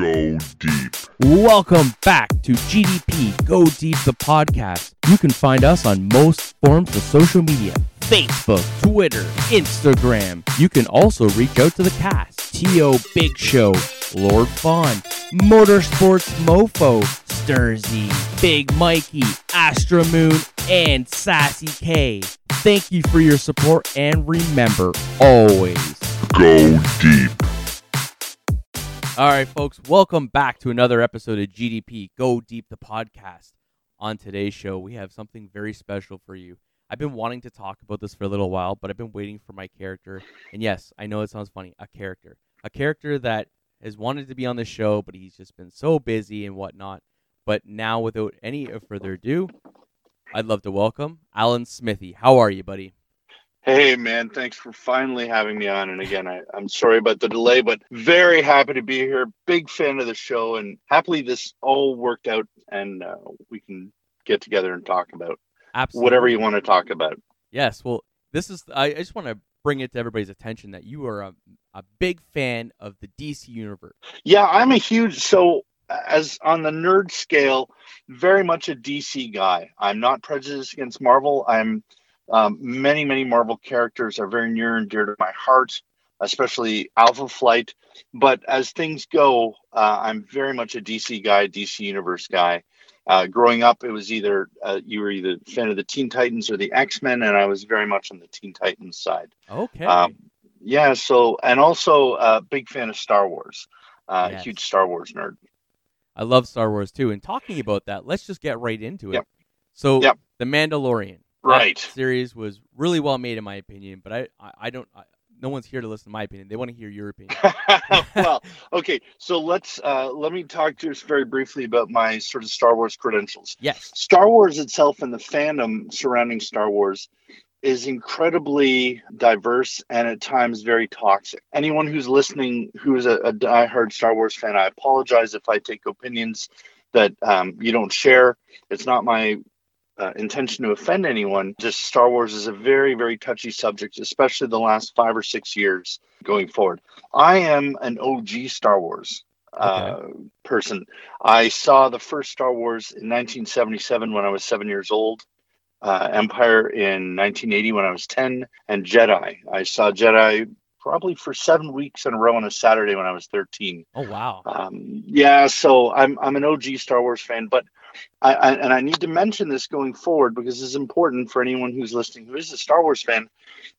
Go deep. Welcome back to GDP Go Deep the podcast. You can find us on most forms of social media Facebook, Twitter, Instagram. You can also reach out to the cast T.O. Big Show, Lord Fawn, Motorsports Mofo, Sturzy, Big Mikey, Astra Moon, and Sassy K. Thank you for your support and remember always Go deep. All right, folks, welcome back to another episode of GDP Go Deep the podcast. On today's show, we have something very special for you. I've been wanting to talk about this for a little while, but I've been waiting for my character. And yes, I know it sounds funny, a character. A character that has wanted to be on the show, but he's just been so busy and whatnot. But now, without any further ado, I'd love to welcome Alan Smithy. How are you, buddy? Hey man, thanks for finally having me on. And again, I, I'm sorry about the delay, but very happy to be here. Big fan of the show, and happily this all worked out, and uh, we can get together and talk about Absolutely. whatever you want to talk about. Yes. Well, this is. I, I just want to bring it to everybody's attention that you are a, a big fan of the DC universe. Yeah, I'm a huge so as on the nerd scale, very much a DC guy. I'm not prejudiced against Marvel. I'm um, many many Marvel characters are very near and dear to my heart, especially Alpha Flight. But as things go, uh, I'm very much a DC guy, DC Universe guy. Uh, growing up, it was either uh, you were either a fan of the Teen Titans or the X Men, and I was very much on the Teen Titans side. Okay. Um, yeah, so and also a big fan of Star Wars. Uh, Yes. Huge Star Wars nerd. I love Star Wars too. And talking about that, let's just get right into it. Yep. So, Yep. The Mandalorian. Right. series was really well made, in my opinion. But I, I, I don't. I, no one's here to listen to my opinion. They want to hear your opinion. well, okay, so let's uh, let me talk to us very briefly about my sort of Star Wars credentials. yes. Star Wars itself and the fandom surrounding Star Wars is incredibly diverse and at times very toxic. Anyone who's listening who is a, a diehard Star Wars fan, I apologize if I take opinions that um, you don't share. It's not my uh, intention to offend anyone. Just Star Wars is a very, very touchy subject, especially the last five or six years going forward. I am an OG Star Wars uh, person. I saw the first Star Wars in 1977 when I was seven years old. Uh, Empire in 1980 when I was 10, and Jedi. I saw Jedi probably for seven weeks in a row on a Saturday when I was 13. Oh wow. Um, yeah, so I'm I'm an OG Star Wars fan, but I, I and I need to mention this going forward because it's important for anyone who's listening who is a Star Wars fan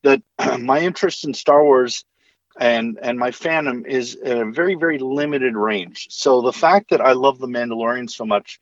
that my interest in Star Wars and and my fandom is in a very very limited range. So the fact that I love the Mandalorian so much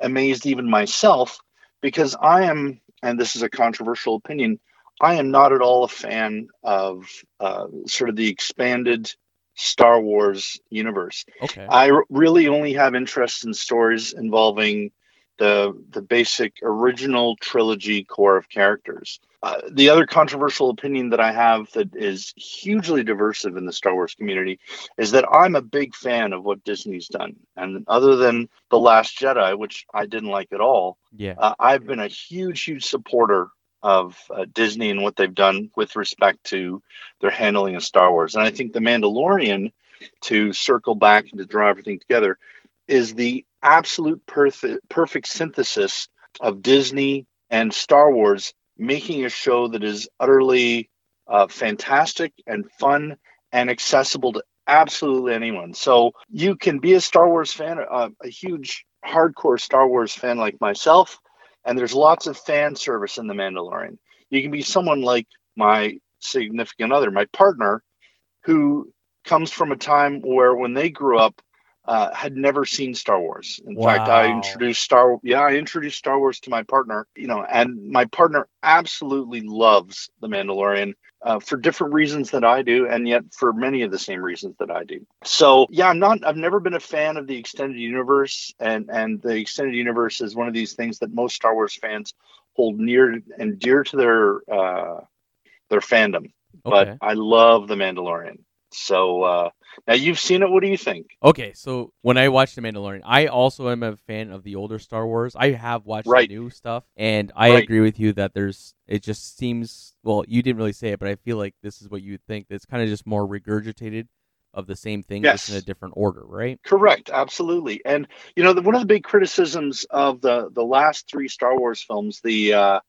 amazed even myself because I am and this is a controversial opinion. I am not at all a fan of uh, sort of the expanded Star Wars universe. Okay. I r- really only have interest in stories involving the the basic original trilogy core of characters. Uh, the other controversial opinion that I have that is hugely diversive in the Star Wars community is that I'm a big fan of what Disney's done. And other than The Last Jedi, which I didn't like at all, yeah. uh, I've been a huge, huge supporter of uh, Disney and what they've done with respect to their handling of Star Wars. And I think The Mandalorian, to circle back and to draw everything together, is the absolute perfect, perfect synthesis of Disney and Star Wars making a show that is utterly uh, fantastic and fun and accessible to absolutely anyone. So you can be a Star Wars fan, uh, a huge hardcore Star Wars fan like myself, and there's lots of fan service in The Mandalorian. You can be someone like my significant other, my partner, who comes from a time where when they grew up, uh, had never seen Star Wars. In fact, I introduced Star. Yeah, I introduced Star Wars to my partner. You know, and my partner absolutely loves The Mandalorian uh, for different reasons that I do, and yet for many of the same reasons that I do. So, yeah, I'm not. I've never been a fan of the extended universe, and and the extended universe is one of these things that most Star Wars fans hold near and dear to their uh, their fandom. Okay. But I love The Mandalorian. So uh, now you've seen it. What do you think? Okay, so when I watched The Mandalorian, I also am a fan of the older Star Wars. I have watched Right. the new stuff, and I Right. agree with you that there's. It just seems well. You didn't really say it, but I feel like this is what you think. It's kind of just more regurgitated of the same thing, just in a different order, right? Correct, absolutely. And you know, the, one of the big criticisms of the the last three Star Wars films, the uh,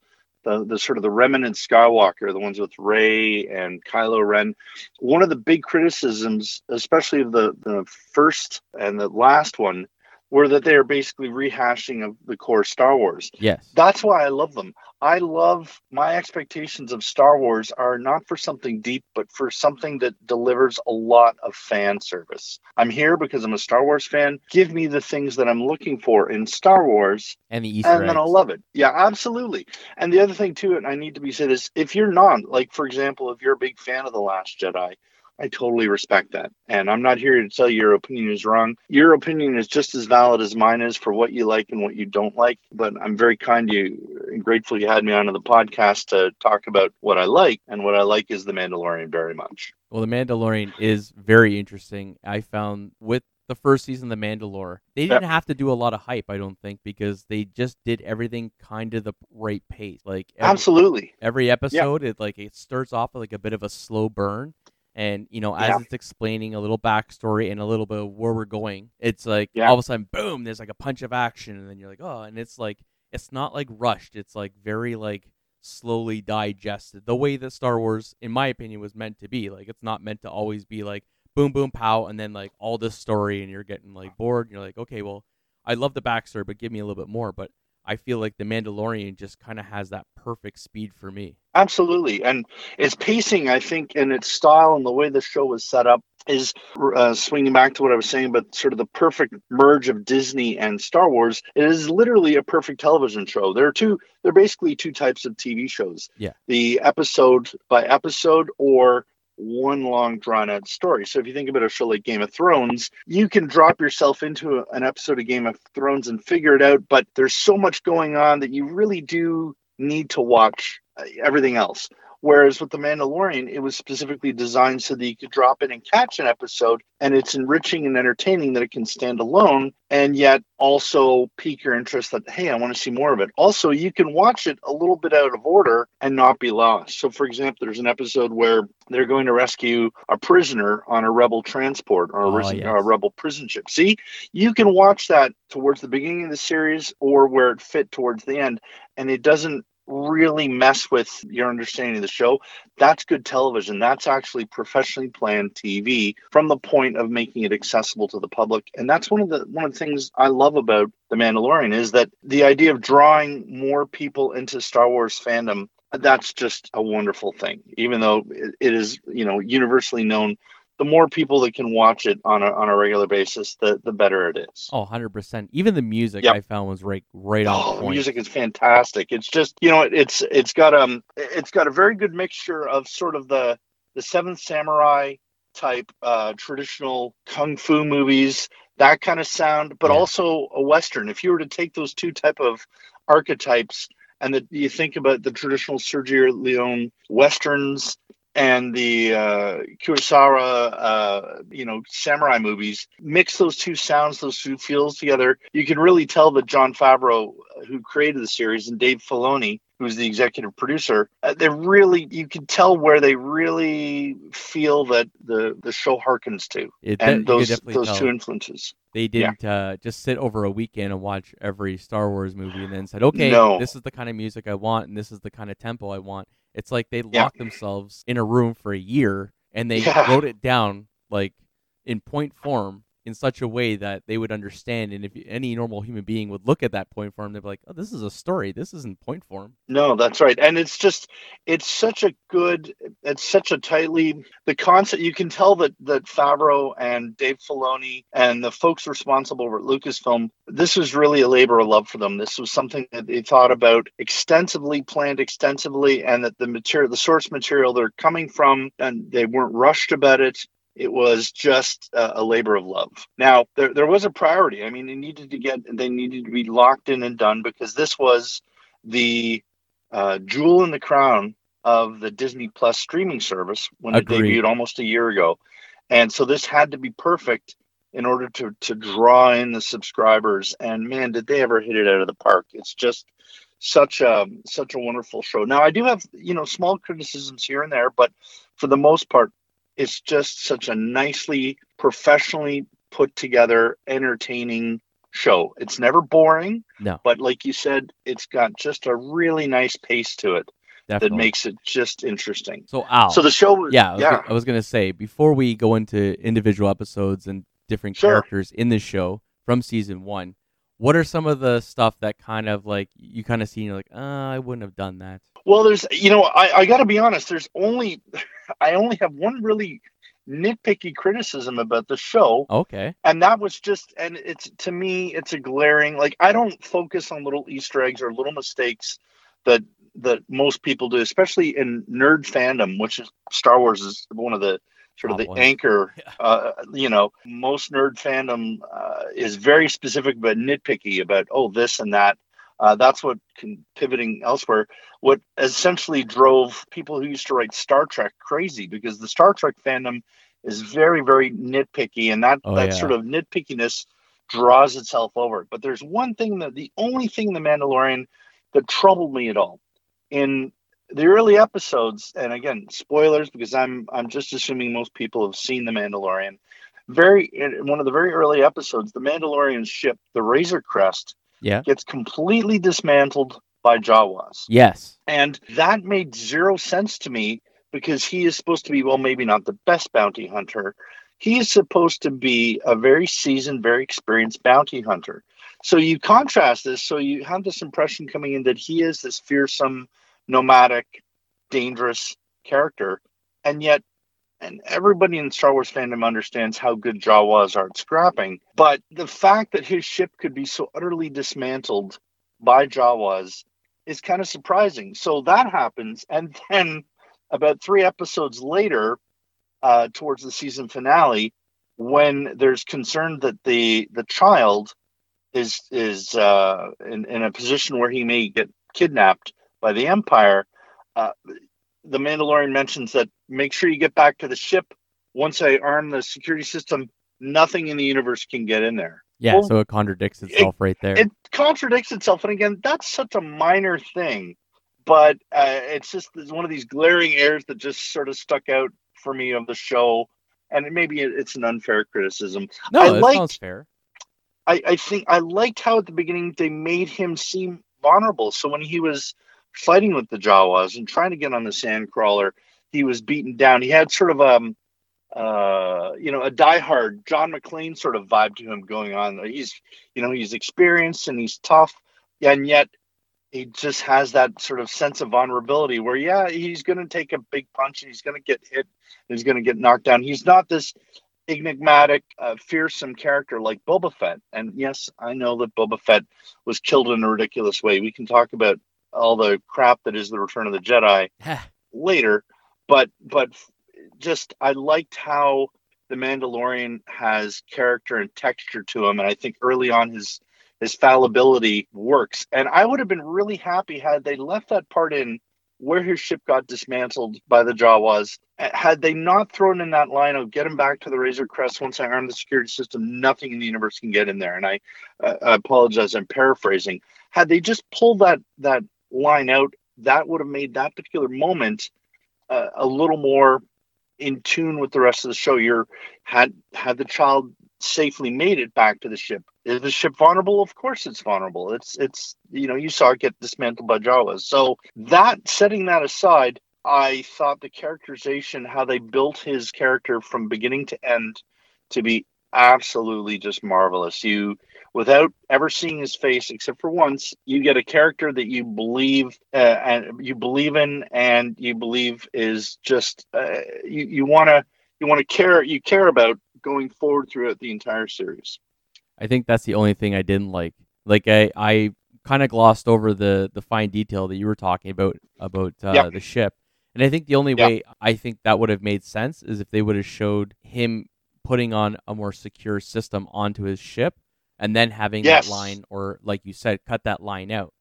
the the sort of the remnant Skywalker, the ones with Rey and Kylo Ren, one of the big criticisms, especially of the the first and the last one, were that they are basically rehashing of the core Star Wars. Yes. That's why I love them. I love my expectations of Star Wars are not for something deep, but for something that delivers a lot of fan service. I'm here because I'm a Star Wars fan. Give me the things that I'm looking for in Star Wars, and the Easter and eggs. then I'll love it. Yeah, absolutely. And the other thing too, and I need to be said is, if you're not, like for example, if you're a big fan of the Last Jedi, I totally respect that. And I'm not here to tell you your opinion is wrong. Your opinion is just as valid as mine is for what you like and what you don't like. But I'm very kind to you and grateful you had me onto the podcast to talk about what I like. And what I like is The Mandalorian very much. Well, The Mandalorian is very interesting. I found with the first season of The Mandalore, they didn't have to do a lot of hype, I don't think, because they just did everything kind of the right pace. Like every, Absolutely. every episode, it like it starts off with like a bit of a slow burn, and you know, as Yeah. it's explaining a little backstory and a little bit of where we're going, it's like Yeah. all of a sudden, boom! There's like a punch of action, and then you're like, oh, and it's like it's not like rushed. It's like very like slowly digested the way that Star Wars, in my opinion, was meant to be. Like it's not meant to always be like boom, boom, pow, and then like all this story, and you're getting like bored. And you're like, okay, well, I love the backstory, but give me a little bit more. But I feel like the Mandalorian just kind of has that perfect speed for me. Absolutely. And its pacing, I think, and its style and the way the show was set up is uh, swinging back to what I was saying, but sort of the perfect merge of Disney and Star Wars. It is literally a perfect television show. There are two, there are basically two types of TV shows. Yeah. The episode by episode or one long drawn out story. So if you think about a show like Game of Thrones, you can drop yourself into an episode of Game of Thrones and figure it out, but there's so much going on that you really do need to watch uh, everything else. Whereas with The Mandalorian, it was specifically designed so that you could drop in and catch an episode, and it's enriching and entertaining that it can stand alone, and yet also pique your interest that, hey, I want to see more of it. Also, you can watch it a little bit out of order and not be lost. So, for example, there's an episode where they're going to rescue a prisoner on a rebel transport or a, ah, Oh, risen- yes. or a rebel prison ship. See, you can watch that towards the beginning of the series or where it fit towards the end, and it doesn't really mess with your understanding of the show. That's good television. That's actually professionally planned TV from the point of making it accessible to the public. And that's one of the one of the things I love about The Mandalorian is that the idea of drawing more people into Star Wars fandom that's just a wonderful thing even though it, is you know universally known the more people that can watch it on a, on a regular basis the the better it is Oh, 100%. Even the music Yep. I found was right right on Oh, the point. music is fantastic. It's just you know it's it's got um it's got a very good mixture of sort of the the Seventh Samurai type uh, traditional kung fu movies that kind of sound, but Yeah. also a western. If you were to take those two type of archetypes and that you think about the traditional Sergio Leone westerns and the uh, Kurosawa, uh, you know, samurai movies, mix those two sounds, those two feels together. You can really tell that Jon Favreau, uh, who created the series, and Dave Filoni, who's the executive producer, uh, they really, you can tell where they really feel that the the show harkens to, It, and could those those tell. two influences. they didn't uh, just sit over a weekend and watch every Star Wars movie and then said, okay, No. this is the kind of music I want and this is the kind of tempo I want. It's like they Yeah. locked themselves in a room for a year and they Yeah. wrote it down like in point form in such a way that they would understand. And if any normal human being would look at that point form, they'd be like, oh, this is a story. This isn't point form. No, that's right. And it's just it's such a good it's such a tightly the concept you can tell that that Favreau and Dave Filoni and the folks responsible for Lucasfilm, this was really a labor of love for them. This was something that they thought about extensively, planned extensively, and that the material the source material they're coming from and they weren't rushed about it. It was just a, a labor of love. Now, there, there was a priority. I mean, they needed to get, they needed to be locked in and done because this was the uh, jewel in the crown of the Disney Plus streaming service when Agreed. it debuted almost a year ago. And so this had to be perfect in order to to draw in the subscribers. And man, did they ever hit it out of the park! It's just such a such a wonderful show. Now I do have you know small criticisms here and there, but for the most part, it's just such a nicely professionally put together, entertaining show. It's never boring, No, but like you said, it's got just a really nice pace to it definitely. that makes it just interesting. so Al. So the show, yeah, I was, yeah, Gonna, I was gonna say before we go into individual episodes and different Sure. characters in this show from season one, what are some of the stuff that kind of like you kind of see and you're like, uh, I wouldn't have done that. Well, there's, you know, I, I got to be honest. There's only, I only have one really nitpicky criticism about the show, Okay, and that was just, and it's to me, it's a glaring. Like I don't focus on little Easter eggs or little mistakes that that most people do, especially in nerd fandom, which is Star Wars is one of the sort of Top the anchor. Yeah. Uh, you know, most nerd fandom uh, is very specific but nitpicky about oh this and that. Uh, that's what can pivoting elsewhere. What essentially drove people who used to write Star Trek crazy because the Star Trek fandom is very very nitpicky, and that Oh, that yeah. sort of nitpickiness draws itself over. But there's one thing that the only thing in the Mandalorian that troubled me at all in the early episodes, and again, spoilers because I'm I'm just assuming most people have seen the Mandalorian. Very in one of the very early episodes, the Mandalorian ship, the Razor Crest, yeah, gets completely dismantled by Jawas. yes, And that made zero sense to me because he is supposed to be, well, maybe not the best bounty hunter. He is supposed to be a very seasoned, very experienced bounty hunter. So you contrast this, so you have this impression coming in that he is this fearsome, nomadic, dangerous character. And yet, and everybody in Star Wars fandom understands how good Jawas are at scrapping. But the fact that his ship could be so utterly dismantled by Jawas is kind of surprising. So that happens, and then about three episodes later, uh, towards the season finale, when there's concern that the the child is is uh, in, in a position where he may get kidnapped by the Empire, uh, the Mandalorian mentions that make sure you get back to the ship. Once I arm the security system, nothing in the universe can get in there yeah. Well, so it contradicts itself right there. it contradicts itself and again that's such a minor thing but uh, it's just it's one of these glaring errors that just sort of stuck out for me of the show and maybe it- it's an unfair criticism no, I liked- sounds fair. I, I think i liked how at the beginning they made him seem vulnerable so when he was fighting with the jawas and trying to get on the sand crawler. He was beaten down. He had sort of um uh you know a diehard john mcclane sort of vibe to him going on. He's you know he's experienced and he's tough and yet he just has that sort of sense of vulnerability where yeah he's going to take a big punch and he's going to get hit and he's going to get knocked down. He's not this enigmatic uh, fearsome character like boba fett. And yes i know that boba fett was killed in a ridiculous way. We can talk about all the crap that is the return of the jedi later but but just i liked how the mandalorian has character and texture to him and i think early on his his fallibility works. And i would have been really happy had they left that part in where his ship got dismantled by the jawas. Had they not thrown in that line of get him back to the razor crest once i arm the security system nothing in the universe can get in there. And i uh, i apologize i'm paraphrasing. Had they just pulled that that line out that would have made that particular moment uh, a little more in tune with the rest of the show. You're had had the child safely made it back to the ship. Is the ship vulnerable? Of course it's vulnerable. It's it's you know you saw it get dismantled by Jawas. So that setting that aside, I thought the characterization, how they built his character from beginning to end, to be absolutely just marvelous. You without ever seeing his face except for once you get a character that you believe uh, and you believe in and you believe is just uh, you you want to you want to care you care about going forward throughout the entire series I think that's the only thing I didn't like. Like I, I kind of glossed over the the fine detail that you were talking about about uh, Yep. the ship, and I think the only Yep. way I think that would have made sense is if they would have showed him putting on a more secure system onto his ship, and then having Yes. that line, or like you said, cut that line out.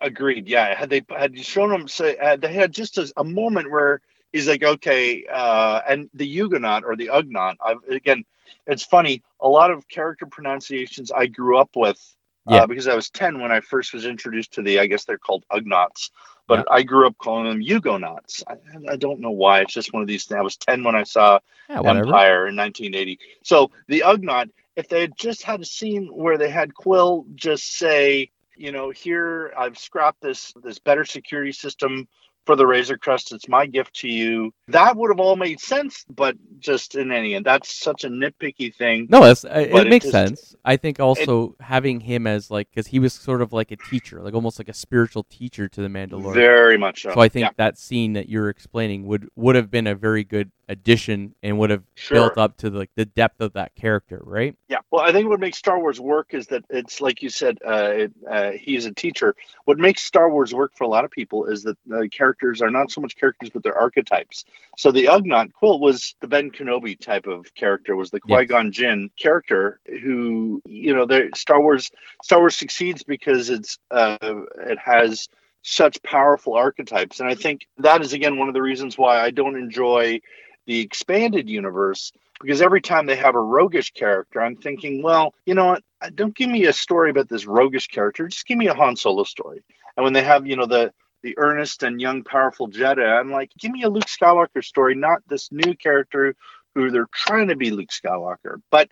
agreed yeah had they had you shown him say uh, they had just a, a moment where he's like okay uh and the Huguenot or the Ugnaught I've again it's funny a lot of character pronunciations I grew up with Yeah. uh, because I was 10 when I first was introduced to the I guess they're called Ugnaughts but Yeah. I grew up calling them Hugonauts. I, I don't know why. It's just one of these things. I was 10 when I saw Yeah. Empire in 1980. So the Ugnaught, if they had just had a scene where they had Kuiil just say, you know, here I've scrapped this this better security system for the Razor Crest. It's my gift to you. That would have all made sense, but just in any end, that's such a nitpicky thing. No, it's, uh, it, it it makes just- sense. I think also having him as like because he was sort of like a teacher, like almost like a spiritual teacher to the Mandalorian. Very much so. So I think Yeah, that scene that you're explaining would would have been a very good addition and would have Sure. built up to like the depth of that character, right? Yeah, well, I think what makes Star Wars work is that it's like you said, uh, it, uh, he's a teacher. What makes Star Wars work for a lot of people is that the characters are not so much characters, but they're archetypes. So the Ugnaught Kuiil was the Ben Kenobi type of character, was the Yes. Qui Gon Jinn character who, you know, the Star Wars Star Wars succeeds because it's uh, it has such powerful archetypes, and I think that is again one of the reasons why I don't enjoy the expanded universe because every time they have a roguish character, I'm thinking, well, you know what? Uh, Don't give me a story about this roguish character. Just give me a Han Solo story. And when they have, you know, the the earnest and young, powerful Jedi, I'm like, give me a Luke Skywalker story, not this new character who they're trying to be Luke Skywalker. But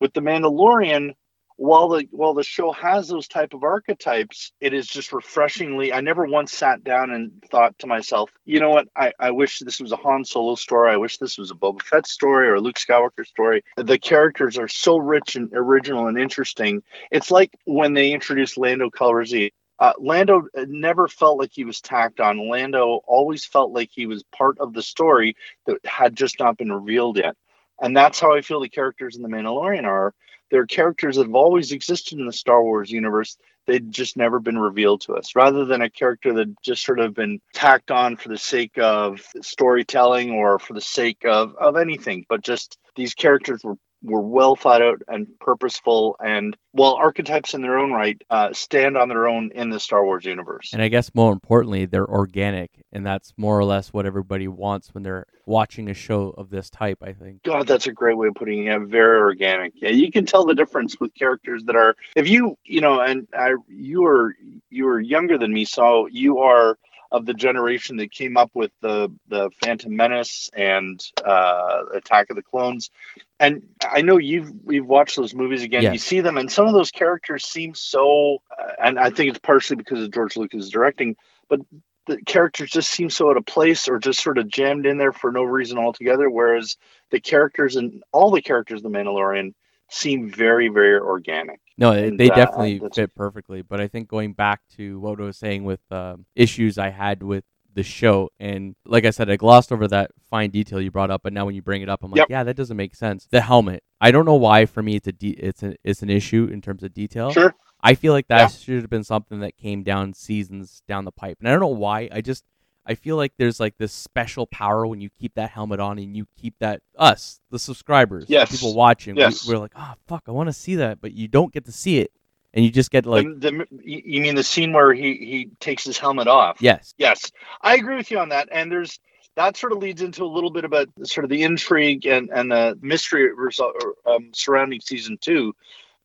with the Mandalorian, while the while the show has those type of archetypes, it is just refreshingly. I never once sat down and thought to myself, you know what? I, I wish this was a Han Solo story. I wish this was a Boba Fett story or a Luke Skywalker story. The characters are so rich and original and interesting. It's like when they introduced Lando Calrissian. Uh, Lando never felt like he was tacked on. Lando always felt like he was part of the story that had just not been revealed yet. And that's how I feel the characters in The Mandalorian are. They're characters that have always existed in the Star Wars universe. They'd just never been revealed to us, rather than a character that just sort of been tacked on for the sake of storytelling or for the sake of, of anything. But just these characters were were well thought out and purposeful, and while archetypes in their own right uh, stand on their own in the Star Wars universe. And I guess more importantly, they're organic, and that's more or less what everybody wants when they're watching a show of this type. I think. God, that's a great way of putting it. Very organic. Yeah, you can tell the difference with characters that are. If you, you know, and I, you are you are younger than me, so you are of the generation that came up with the the Phantom Menace and uh, Attack of the Clones. And I know you've we've watched those movies again. You see them, and some of those characters seem so. Uh, and I think it's partially because of George Lucas directing, but the characters just seem so out of place or just sort of jammed in there for no reason altogether. Whereas the characters and all the characters of the Mandalorian seem very, very organic. No, they- And, they uh, definitely that's- fit perfectly. But I think going back to what I was saying with um, issues I had with the show, and like I said, I glossed over that fine detail you brought up. But now when you bring it up, I'm like, Yep. yeah, that doesn't make sense. The helmet. I don't know why. For me, it's a de- it's a, it's an issue in terms of detail. Sure. I feel like that Yeah. should have been something that came down seasons down the pipe, and I don't know why. I just I feel like there's like this special power when you keep that helmet on and you keep that us the subscribers, the people watching. Yes. We, we're like, oh fuck, I want to see that, but you don't get to see it, and you just get like, the, the, you you mean the scene where he, he takes his helmet off? yes, Yes, I agree with you on that. And there's that sort of leads into a little bit about sort of the intrigue and and the mystery result, um, surrounding season two.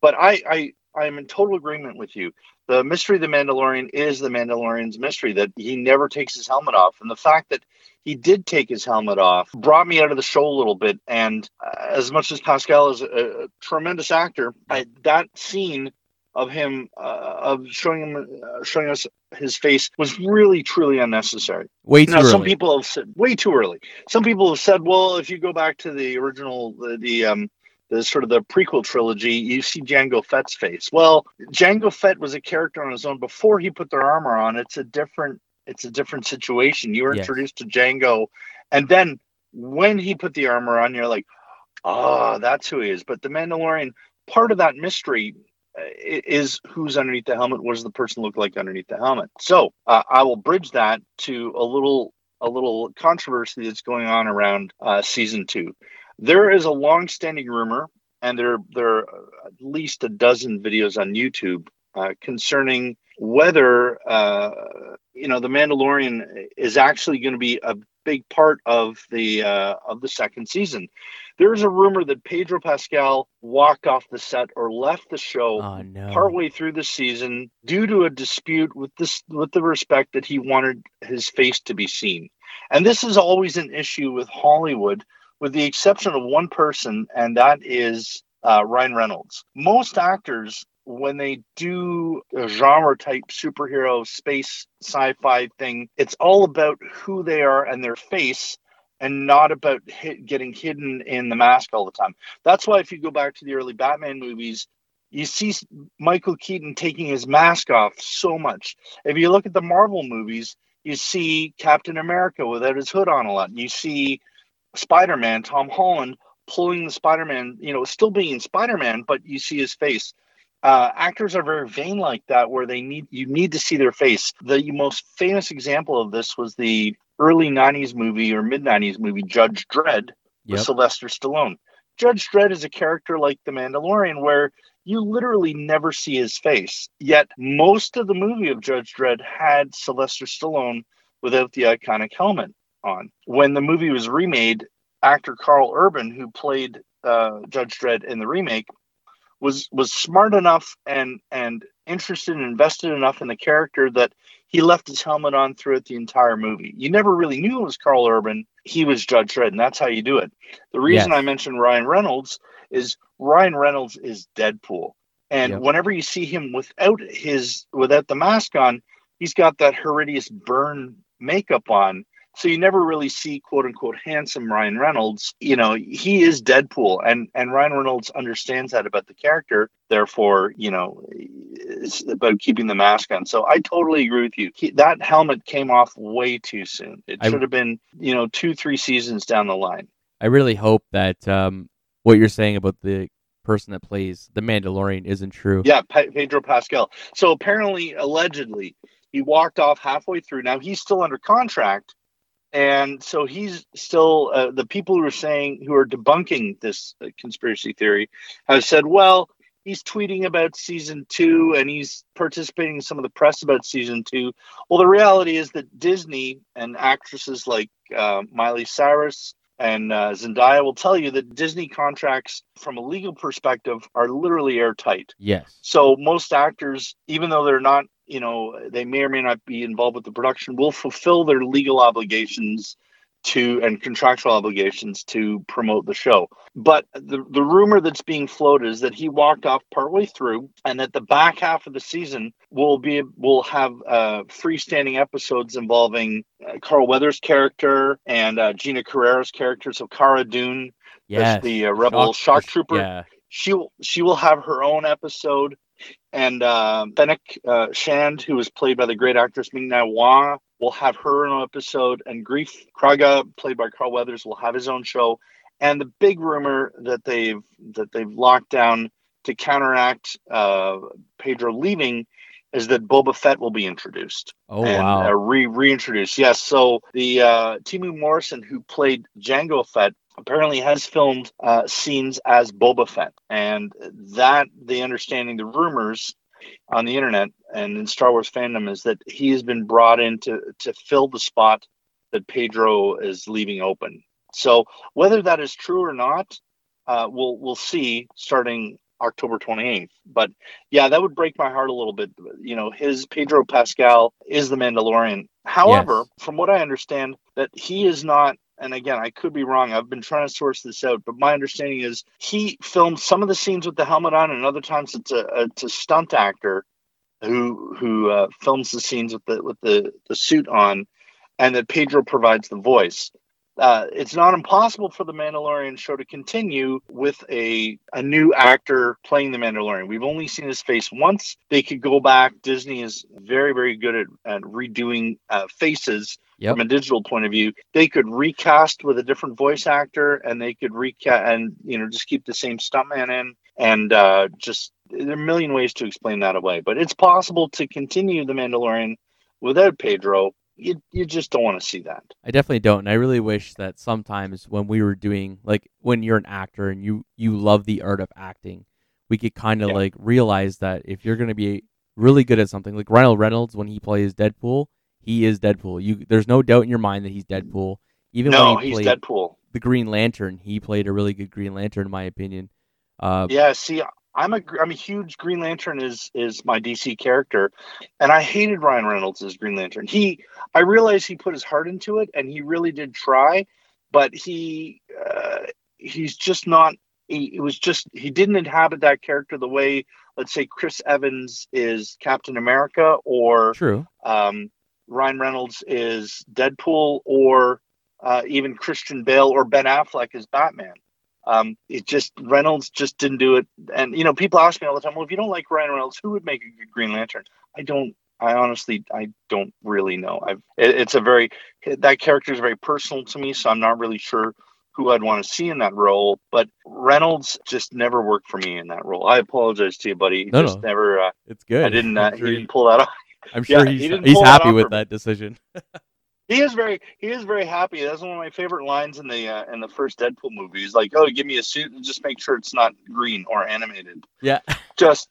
But I I I am in total agreement with you. The mystery of the Mandalorian is the Mandalorian's mystery that he never takes his helmet off, and the fact that he did take his helmet off brought me out of the show a little bit. And uh, as much as Pascal is a, a tremendous actor, I, that scene of him uh, of showing him uh, showing us his face was really truly unnecessary. way too Now, some people have said way too early. Some people have said, well, if you go back to the original, the, the um, the sort of the prequel trilogy, you see Jango Fett's face. Well, Jango Fett was a character on his own before he put their armor on. It's a different, it's a different situation. You were Yes. introduced to Jango, and then when he put the armor on, you're like, oh, that's who he is. But the Mandalorian, part of that mystery uh, is who's underneath the helmet. What does the person look like underneath the helmet? So uh, I will bridge that to a little a little controversy that's going on around uh, season two. There is a long-standing rumor, and there there are at least a dozen videos on YouTube uh, concerning whether uh, you know the Mandalorian is actually going to be a big part of the uh, of the second season. There's a rumor that Pedro Pascal walked off the set or left the show Oh no. partway through the season due to a dispute with this with the respect that he wanted his face to be seen. And this is always an issue with Hollywood, with the exception of one person, and that is uh, Ryan Reynolds. Most actors, when they do a genre type superhero space sci-fi thing, it's all about who they are and their face. And not about hit, getting hidden in the mask all the time. That's why, if you go back to the early Batman movies, you see Michael Keaton taking his mask off so much. If you look at the Marvel movies, you see Captain America without his hood on a lot. You see Spider Man, Tom Holland pulling the Spider Man, you know, still being Spider Man, but you see his face. Uh, actors are very vain like that, where they need you need to see their face. The most famous example of this was the early '90s movie or mid '90s movie Judge Dredd with Yep. Sylvester Stallone. Judge Dredd is a character like the Mandalorian, where you literally never see his face. Yet most of the movie of Judge Dredd had Sylvester Stallone without the iconic helmet on. When the movie was remade, actor Karl Urban, who played uh, Judge Dredd in the remake, was was smart enough and and interested and invested enough in the character that he left his helmet on throughout the entire movie. You never really knew it was Karl Urban. He was Judge Dredd, and that's how you do it. The reason Yes. I mentioned Ryan Reynolds is Ryan Reynolds is Deadpool. And Yep. whenever you see him without his without the mask on, he's got that horrendous burn makeup on. So you never really see quote unquote handsome Ryan Reynolds. You know, he is Deadpool and and Ryan Reynolds understands that about the character. Therefore, you know, it's about keeping the mask on. So I totally agree with you. He, that helmet came off way too soon. It I- should have been, you know, 2 3 seasons down the line. I really hope that um, what you're saying about the person that plays the Mandalorian isn't true. Yeah, Pe- Pedro Pascal. So apparently, allegedly, he walked off halfway through. Now he's still under contract, and so he's still. Uh, the people who are saying who are debunking this uh, conspiracy theory have said, well, he's tweeting about season two and he's participating in some of the press about season two. Well, the reality is that Disney and actresses like uh, Miley Cyrus and uh, Zendaya will tell you that Disney contracts, from a legal perspective, are literally airtight. Yes. So most actors, even though they're not, you know, they may or may not be involved with the production, will fulfill their legal obligations to and contractual obligations to promote the show. But the the rumor that's being floated is that he walked off partway through, and that the back half of the season will be will have uh, freestanding episodes involving uh, Carl Weathers' character and uh, Gina Carrera's character. So Cara Dune, Yes. the uh, rebel shock trooper Yeah. she will she will have her own episode and uh, Fennec uh, Shand, who was played by the great actress Ming-Na Wen, will have her own episode, and Greef Karga, played by Carl Weathers, will have his own show. And the big rumor that they've that they've locked down to counteract uh, Pedro leaving is that Boba Fett will be introduced Oh and wow. uh, re reintroduced. Yes, so the uh, Timu Morrison, who played Jango Fett, apparently has filmed uh, scenes as Boba Fett, and that the understanding, the rumors on the internet and in Star Wars fandom is that he has been brought in to to fill the spot that Pedro is leaving open. So whether that is true or not, uh, we'll we'll see starting October 28th. But yeah, that would break my heart a little bit. You know, his Pedro Pascal is the Mandalorian. However, Yes. from what I understand, that he is not. And again, I could be wrong. I've been trying to source this out, but my understanding is he filmed some of the scenes with the helmet on, and other times it's a it's a stunt actor who who uh, films the scenes with the with the the suit on, and that Pedro provides the voice. Uh, it's not impossible for the Mandalorian show to continue with a a new actor playing the Mandalorian. We've only seen his face once. They could go back. Disney is very very good at, at redoing uh, faces Yep. from a digital point of view. They could recast with a different voice actor, and they could recast and you know just keep the same stuntman in, and uh, just there are a million ways to explain that away. But it's possible to continue the Mandalorian without Pedro. You you just don't want to see that. I definitely don't, and I really wish that sometimes when we were doing like when you're an actor and you you love the art of acting, we could kind of Yeah. like realize that if you're gonna be really good at something, like Ryan Reynolds when he plays Deadpool, he is Deadpool. You there's no doubt in your mind that he's Deadpool. Even no, when he he's Deadpool. the Green Lantern. He played a really good Green Lantern, in my opinion. Uh, Yeah, see, I'm a I'm a huge Green Lantern is is my DC character, and I hated Ryan Reynolds as Green Lantern. He, I realize he put his heart into it, and he really did try, but he uh, he's just not. He, it was just he didn't inhabit that character the way, let's say, Chris Evans is Captain America, or True. um, Ryan Reynolds is Deadpool, or uh, even Christian Bale or Ben Affleck is Batman. Um, it just Reynolds just didn't do it. And you know, people ask me all the time, "Well, if you don't like Ryan Reynolds, who would make a good Green Lantern?" I don't. I honestly, I don't really know. I've. It, it's a very that character is very personal to me, so I'm not really sure who I'd want to see in that role. But Reynolds just never worked for me in that role. I apologize to you, buddy. He No, just no. never. Uh, It's good. I didn't. Uh, he sure, he- didn't pull that off. I'm sure yeah, he's didn't he's happy with that decision. He is very he is very happy. That's one of my favorite lines in the uh, in the first Deadpool movie. He's like, "Oh, give me a suit and just make sure it's not green or animated." Yeah. Just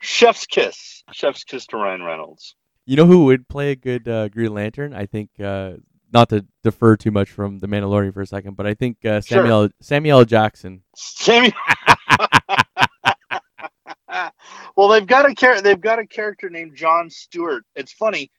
chef's kiss, chef's kiss to Ryan Reynolds. You know who would play a good uh, Green Lantern? I think uh, not to defer too much from the Mandalorian for a second, but I think uh, Sure. Samuel Samuel Jackson. Sammy. well, they've got a char- they've got a character named John Stewart. It's funny.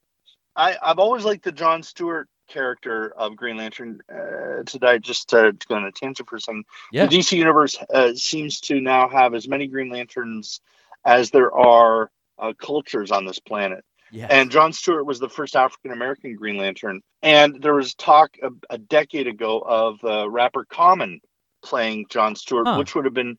I I've always liked the John Stewart character of Green Lantern. Uh, today, just to, to go on a tangent for a second. Yeah. The DC universe uh, seems to now have as many Green Lanterns as there are uh, cultures on this planet. Yeah. And John Stewart was the first African American Green Lantern. And there was talk a, a decade ago of uh, rapper Common playing John Stewart, Huh. which would have been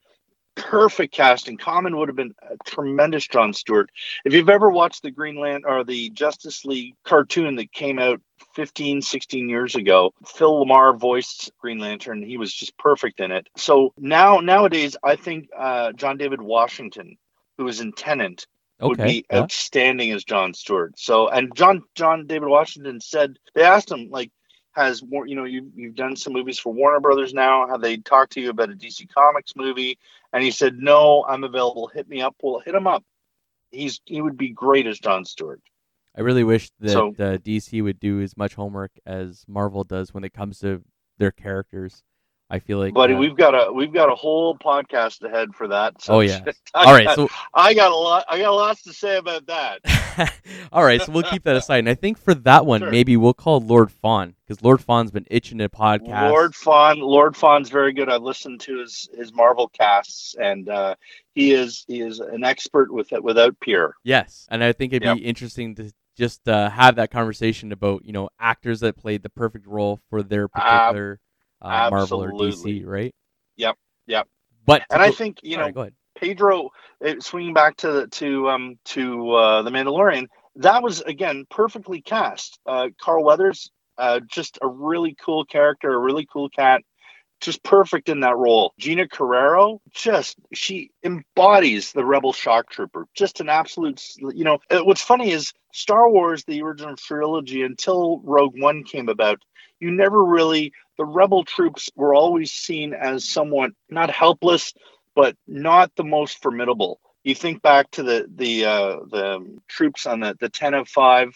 perfect casting. Common would have been a tremendous John Stewart. If you've ever watched the Green Lantern or the Justice League cartoon that came out 15, 16 years ago, Phil LaMarr voiced Green Lantern. He was just perfect in it. So now, nowadays, I think uh, John David Washington, who was in Tenet, would okay. be yeah. outstanding as John Stewart. So, and John John David Washington said they asked him like, has more you know you you've done some movies for Warner Brothers now? Have they talked to you about a DC Comics movie? And he said, no, I'm available. Hit me up. Well, hit him up. He's he would be great as John Stewart. I really wish that So- uh, DC would do as much homework as Marvel does when it comes to their characters. I feel like. Buddy, uh, we've got a we've got a whole podcast ahead for that. So Oh, yeah. I all right. got- So I got a lot. I got lots to say about that. all right. So we'll keep that aside. And I think for that one, Sure. maybe we'll call Lord Fawn because Lord Fawn's been itching to podcast. Lord Fawn, Lord Fawn's very good. I've listened to his his Marvel casts, and uh, he is he is an expert with it without peer. Yes, and I think it'd Yep. be interesting to just uh, have that conversation about you know actors that played the perfect role for their particular uh, Marvel or. DC, right? Yep, yep. But And I go- think you know ahead. Pedro, uh, swinging back to the, to um to uh, the Mandalorian, that was again perfectly cast. Uh, Carl Weathers, uh, just a really cool character, a really cool cat, just perfect in that role. Gina Carrero, just she embodies the Rebel shock trooper. Just an absolute, you know. uh, What's funny is Star Wars, the original trilogy, until Rogue One came about, you never really the Rebel troops were always seen as somewhat not helpless but not the most formidable. You think back to the the uh, the troops on the the Tantive five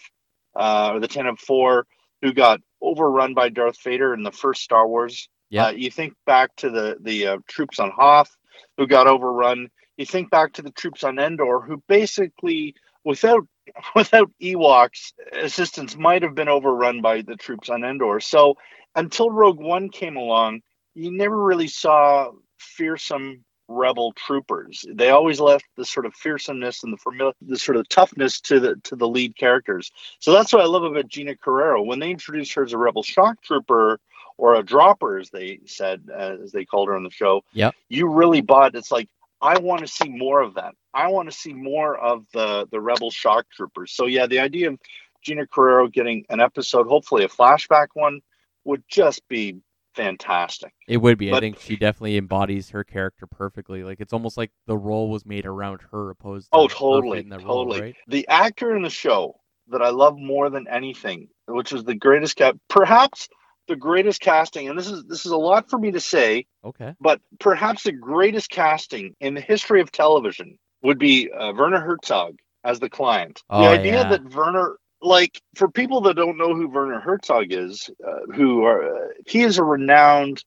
uh, or the Tantive four who got overrun by Darth Vader in the first Star Wars. Yeah. Uh, you think back to the the uh, troops on Hoth who got overrun. You think back to the troops on Endor who basically without without Ewoks assistance might have been overrun by the troops on Endor. So until Rogue One came along, you never really saw fearsome rebel troopers. They always left the sort of fearsomeness and the familiar, the sort of toughness to the to the lead characters. So that's what I love about Gina Carrero. When they introduced her as a rebel shock trooper or a dropper, as they said, uh, as they called her on the show, Yep. you really bought. It's like I want to see more of that. I want to see more of the the rebel shock troopers. So yeah, the idea of Gina Carrero getting an episode, hopefully a flashback one, would just be fantastic. It would be. I think she definitely embodies her character perfectly. Like it's almost like the role was made around her, opposed. To Oh, totally, the role, totally. right? The actor in the show that I love more than anything, which is the greatest cat, perhaps the greatest casting, and this is this is a lot for me to say, Okay. but perhaps the greatest casting in the history of television would be uh, Werner Herzog as the client. Oh, the idea yeah. that Werner, like for people that don't know who Werner Herzog is, uh, who are uh, he is a renowned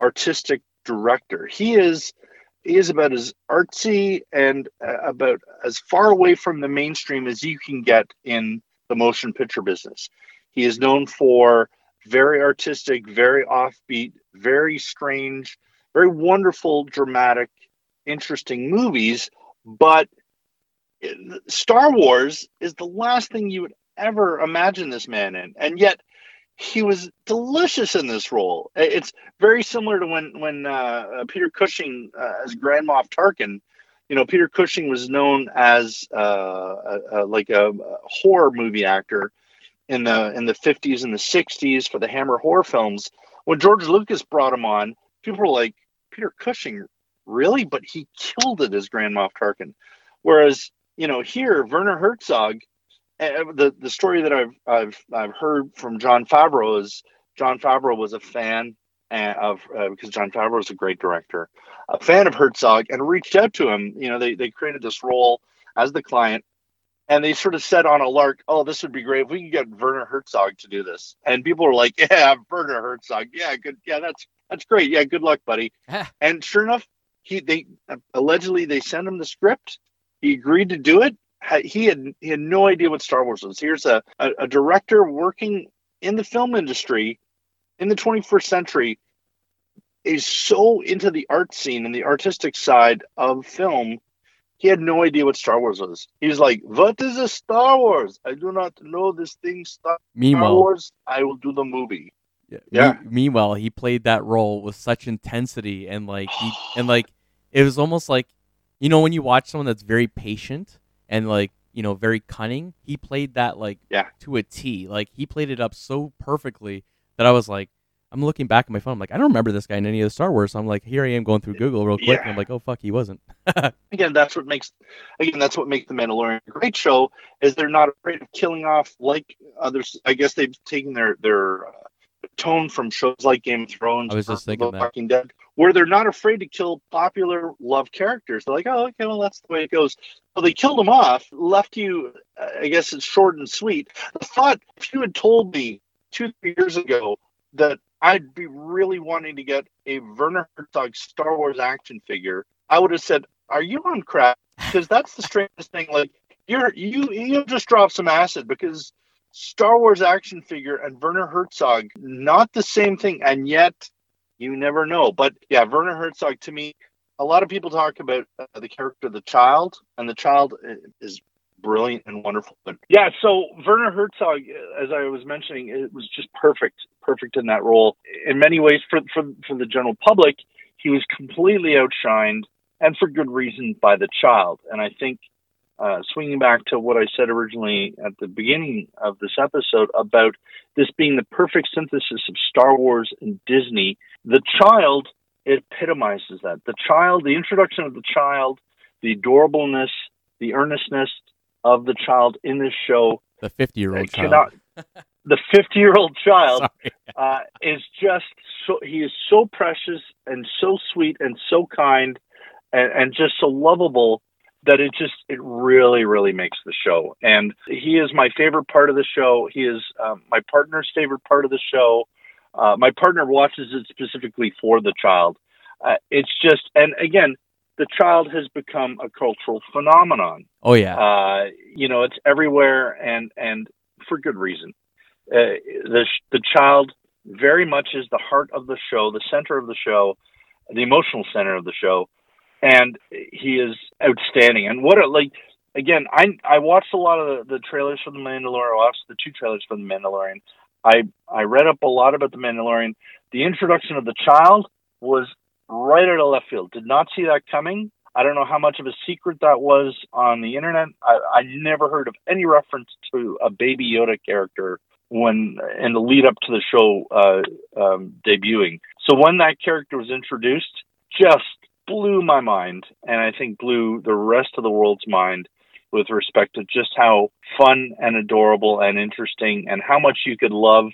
artistic director. He is he is about as artsy and uh, about as far away from the mainstream as you can get in the motion picture business. He is known for very artistic, very offbeat, very strange, very wonderful, dramatic, interesting movies. But Star Wars is the last thing you would ever imagine this man in. And yet, he was delicious in this role. It's very similar to when when uh, uh, Peter Cushing uh, as Grand Moff Tarkin. You know, Peter Cushing was known as uh, a, a, like a, a, horror movie actor in the in the 50s and the 60s for the Hammer horror films. When George Lucas brought him on, people were like, "Peter Cushing, really?" But he killed it as Grand Moff Tarkin. Whereas, you know, here Werner Herzog eh, eh, the the story that I've I've I've heard from Jon Favreau is Jon Favreau was a fan eh, of uh, because Jon Favreau is a great director, a fan of Herzog, and reached out to him. You know, they they created this role as the client, and they sort of said on a lark, "Oh, this would be great if we could get Werner Herzog to do this." And people were like, "Yeah, Werner Herzog, yeah, good, yeah, that's that's great, yeah, good luck, buddy." and sure enough, he they allegedly they sent him the script. He agreed to do it, he had he had no idea what Star Wars was. Here's a, a, a director working in the film industry in the 21st century is so into the art scene and the artistic side of film. He had no idea what Star Wars was. He was like, "What is a Star Wars? I do not know this thing. Star, meanwhile, Wars. I will do the movie." Yeah. yeah. Me- meanwhile, he played that role with such intensity and like he and like it was almost like you know when you watch someone that's very patient and like you know very cunning. He played that like yeah. to a T. Like he played it up so perfectly that I was like, I'm looking back at my phone. I'm like, I don't remember this guy in any of the Star Wars. So I'm like, here I am going through Google real quick, yeah. and I'm like, oh fuck, he wasn't. again, that's what makes again that's what makes the Mandalorian a great show. Is they're not afraid of killing off like others. I guess they've taken their their uh, tone from shows like Game of Thrones. I was just thinking that. Walking Dead, where they're not afraid to kill popular love characters. They're like, oh, okay, well, that's the way it goes. Well, they killed them off, left you. Uh, I guess it's short and sweet. The thought, if you had told me two, three years ago that I'd be really wanting to get a Werner Herzog Star Wars action figure, I would have said, "Are you on crack?" Because that's the strangest thing. Like you're you you just drop some acid because Star Wars action figure and Werner Herzog, not the same thing, and yet you never know. But yeah, Werner Herzog to me, a lot of people talk about uh, the character the child, and the child is brilliant and wonderful. Yeah, so Werner Herzog, as I was mentioning, it was just perfect, perfect in that role. In many ways, for for for the general public, he was completely outshined, and for good reason, by the child. And I think uh, swinging back to what I said originally at the beginning of this episode about this being the perfect synthesis of Star Wars and Disney, the child epitomizes that. The child, the introduction of the child, the adorableness, the earnestness of the child in this show. The 50 year old child. the 50 year old child uh, is just so, he is so precious and so sweet and so kind and, and just so lovable that it just it really really makes the show. And he is my favorite part of the show. He is um, my partner's favorite part of the show. Uh, my partner watches it specifically for the child. Uh, it's just and again the child has become a cultural phenomenon oh yeah uh, you know it's everywhere and and for good reason uh, the the child very much is the heart of the show the center of the show the emotional center of the show and he is outstanding. And what a like again, I I watched a lot of the, the trailers for the Mandalorian. I watched the two trailers for the Mandalorian. I I read up a lot about the Mandalorian. The introduction of the child was right out of left field. Did not see that coming. I don't know how much of a secret that was on the internet. I, I never heard of any reference to a Baby Yoda character when in the lead up to the show uh, um, debuting. So when that character was introduced, just blew my mind, and I think blew the rest of the world's mind with respect to just how fun and adorable and interesting, and how much you could love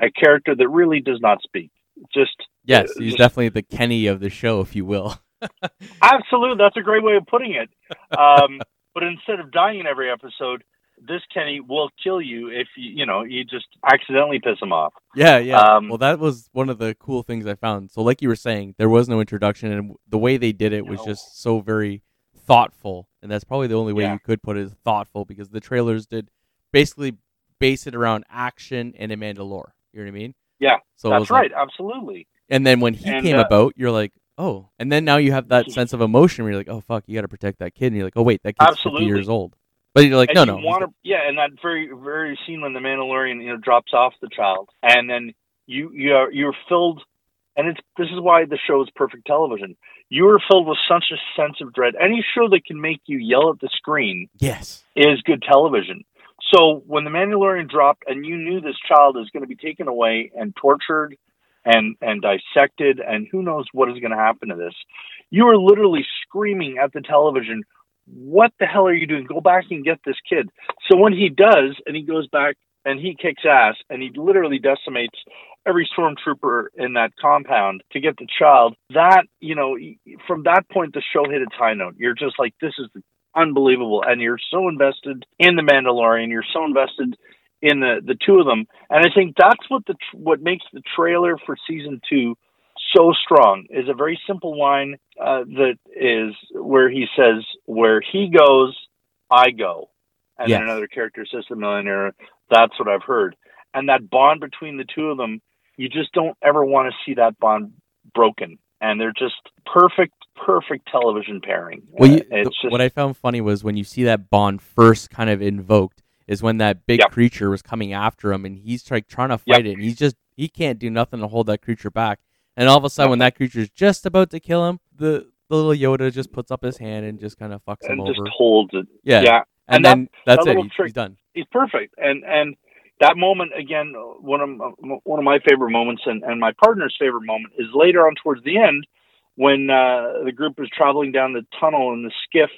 a character that really does not speak. Just yes, he's definitely the Kenny of the show, if you will. absolutely, that's a great way of putting it. Um, but instead of dying in every episode, this Kenny will kill you if you you know you just accidentally piss him off. Yeah, yeah. Um, well, that was one of the cool things I found. So, like you were saying, there was no introduction, and the way they did it was No. just so very thoughtful. And that's probably the only way Yeah. you could put it is thoughtful because the trailers did basically base it around action and a Mandalore. You know what I mean? Yeah, So That's was like- right, absolutely. And then when he And, came uh, about, you're like, oh. And then now you have that sense of emotion where you're like, oh fuck, you got to protect that kid, and you're like, oh wait, that kid's 50 Absolutely. years old. But you're like, and no, you no, to, yeah, and that very very scene when the Mandalorian you know drops off the child, and then you you are you're filled, and it's this is why the show is perfect television. You are filled with such a sense of dread. Any show that can make you yell at the screen yes, is good television. So when the Mandalorian dropped, and you knew this child is going to be taken away and tortured and and dissected, and who knows what is going to happen to this, you are literally screaming at the television, "What the hell are you doing? Go back and get this kid!" So when he does, and he goes back and he kicks ass, and he literally decimates every stormtrooper in that compound to get the child. That you know, from that point, the show hit its high note. You're just like, this is unbelievable, and you're so invested in the Mandalorian. You're so invested in the the two of them, and I think that's what the what makes the trailer for season two so strong is a very simple line uh, that is where he says, "Where he goes, I go," and Yes. then another character says, "The millionaire." That's what I've heard, and that bond between the two of them, you just don't ever want to see that bond broken, and they're just perfect, perfect television pairing. Well, you, it's just what I found funny was when you see that Bond first kind of invoked is when that big Yep. creature was coming after him, and he's like trying to fight it, and he's just he can't do nothing to hold that creature back. And all of a sudden, when that creature is just about to kill him, the, the little Yoda just puts up his hand and just kind of fucks him and over. just holds it. yeah. yeah, and, and that- then that's that it. He's, he's done. he's perfect and and that moment again one of my- one of my favorite moments and, and my partner's favorite moment is later on towards the end when uh, the group is traveling down the tunnel in the skiff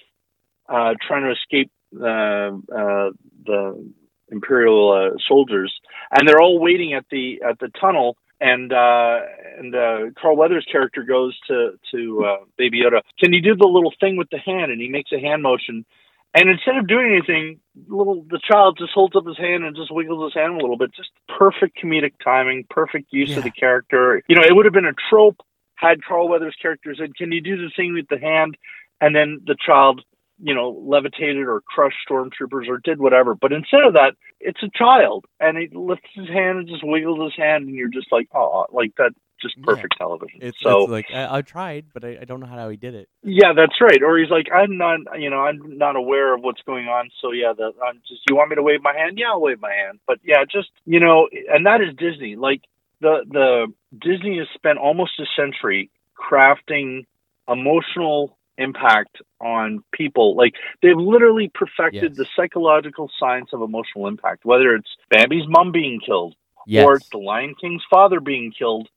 uh, trying to escape the imperial uh, soldiers and they're all waiting at the at the tunnel and uh, and uh, Carl Weathers' character goes to to uh, Baby Yoda. Can you do the little thing with the hand? And he makes a hand motion, and instead of doing anything, little the child just holds up his hand and just wiggles his hand a little bit. Just perfect comedic timing, perfect use Yeah. of the character. You know, it would have been a trope had Carl Weathers' character said, "Can you do the thing with the hand?" And then the child, you know, levitated or crushed stormtroopers or did whatever. But instead of that, it's a child, and he lifts his hand and just wiggles his hand, and you're just like, "Oh, like that." Just Yeah. perfect television. It's, so it's like I, I tried, but I, I don't know how he did it. yeah, that's right. Or he's like, I'm not, you know, I'm not aware of what's going on. So yeah, the, I'm just. You want me to wave my hand? Yeah, I'll wave my hand. But yeah, just you know, and that is Disney. Like the the Disney has spent almost a century crafting emotional impact on people. Like they've literally perfected Yes. the psychological science of emotional impact. Whether it's Bambi's mom being killed, Yes. or it's the Lion King's father being killed,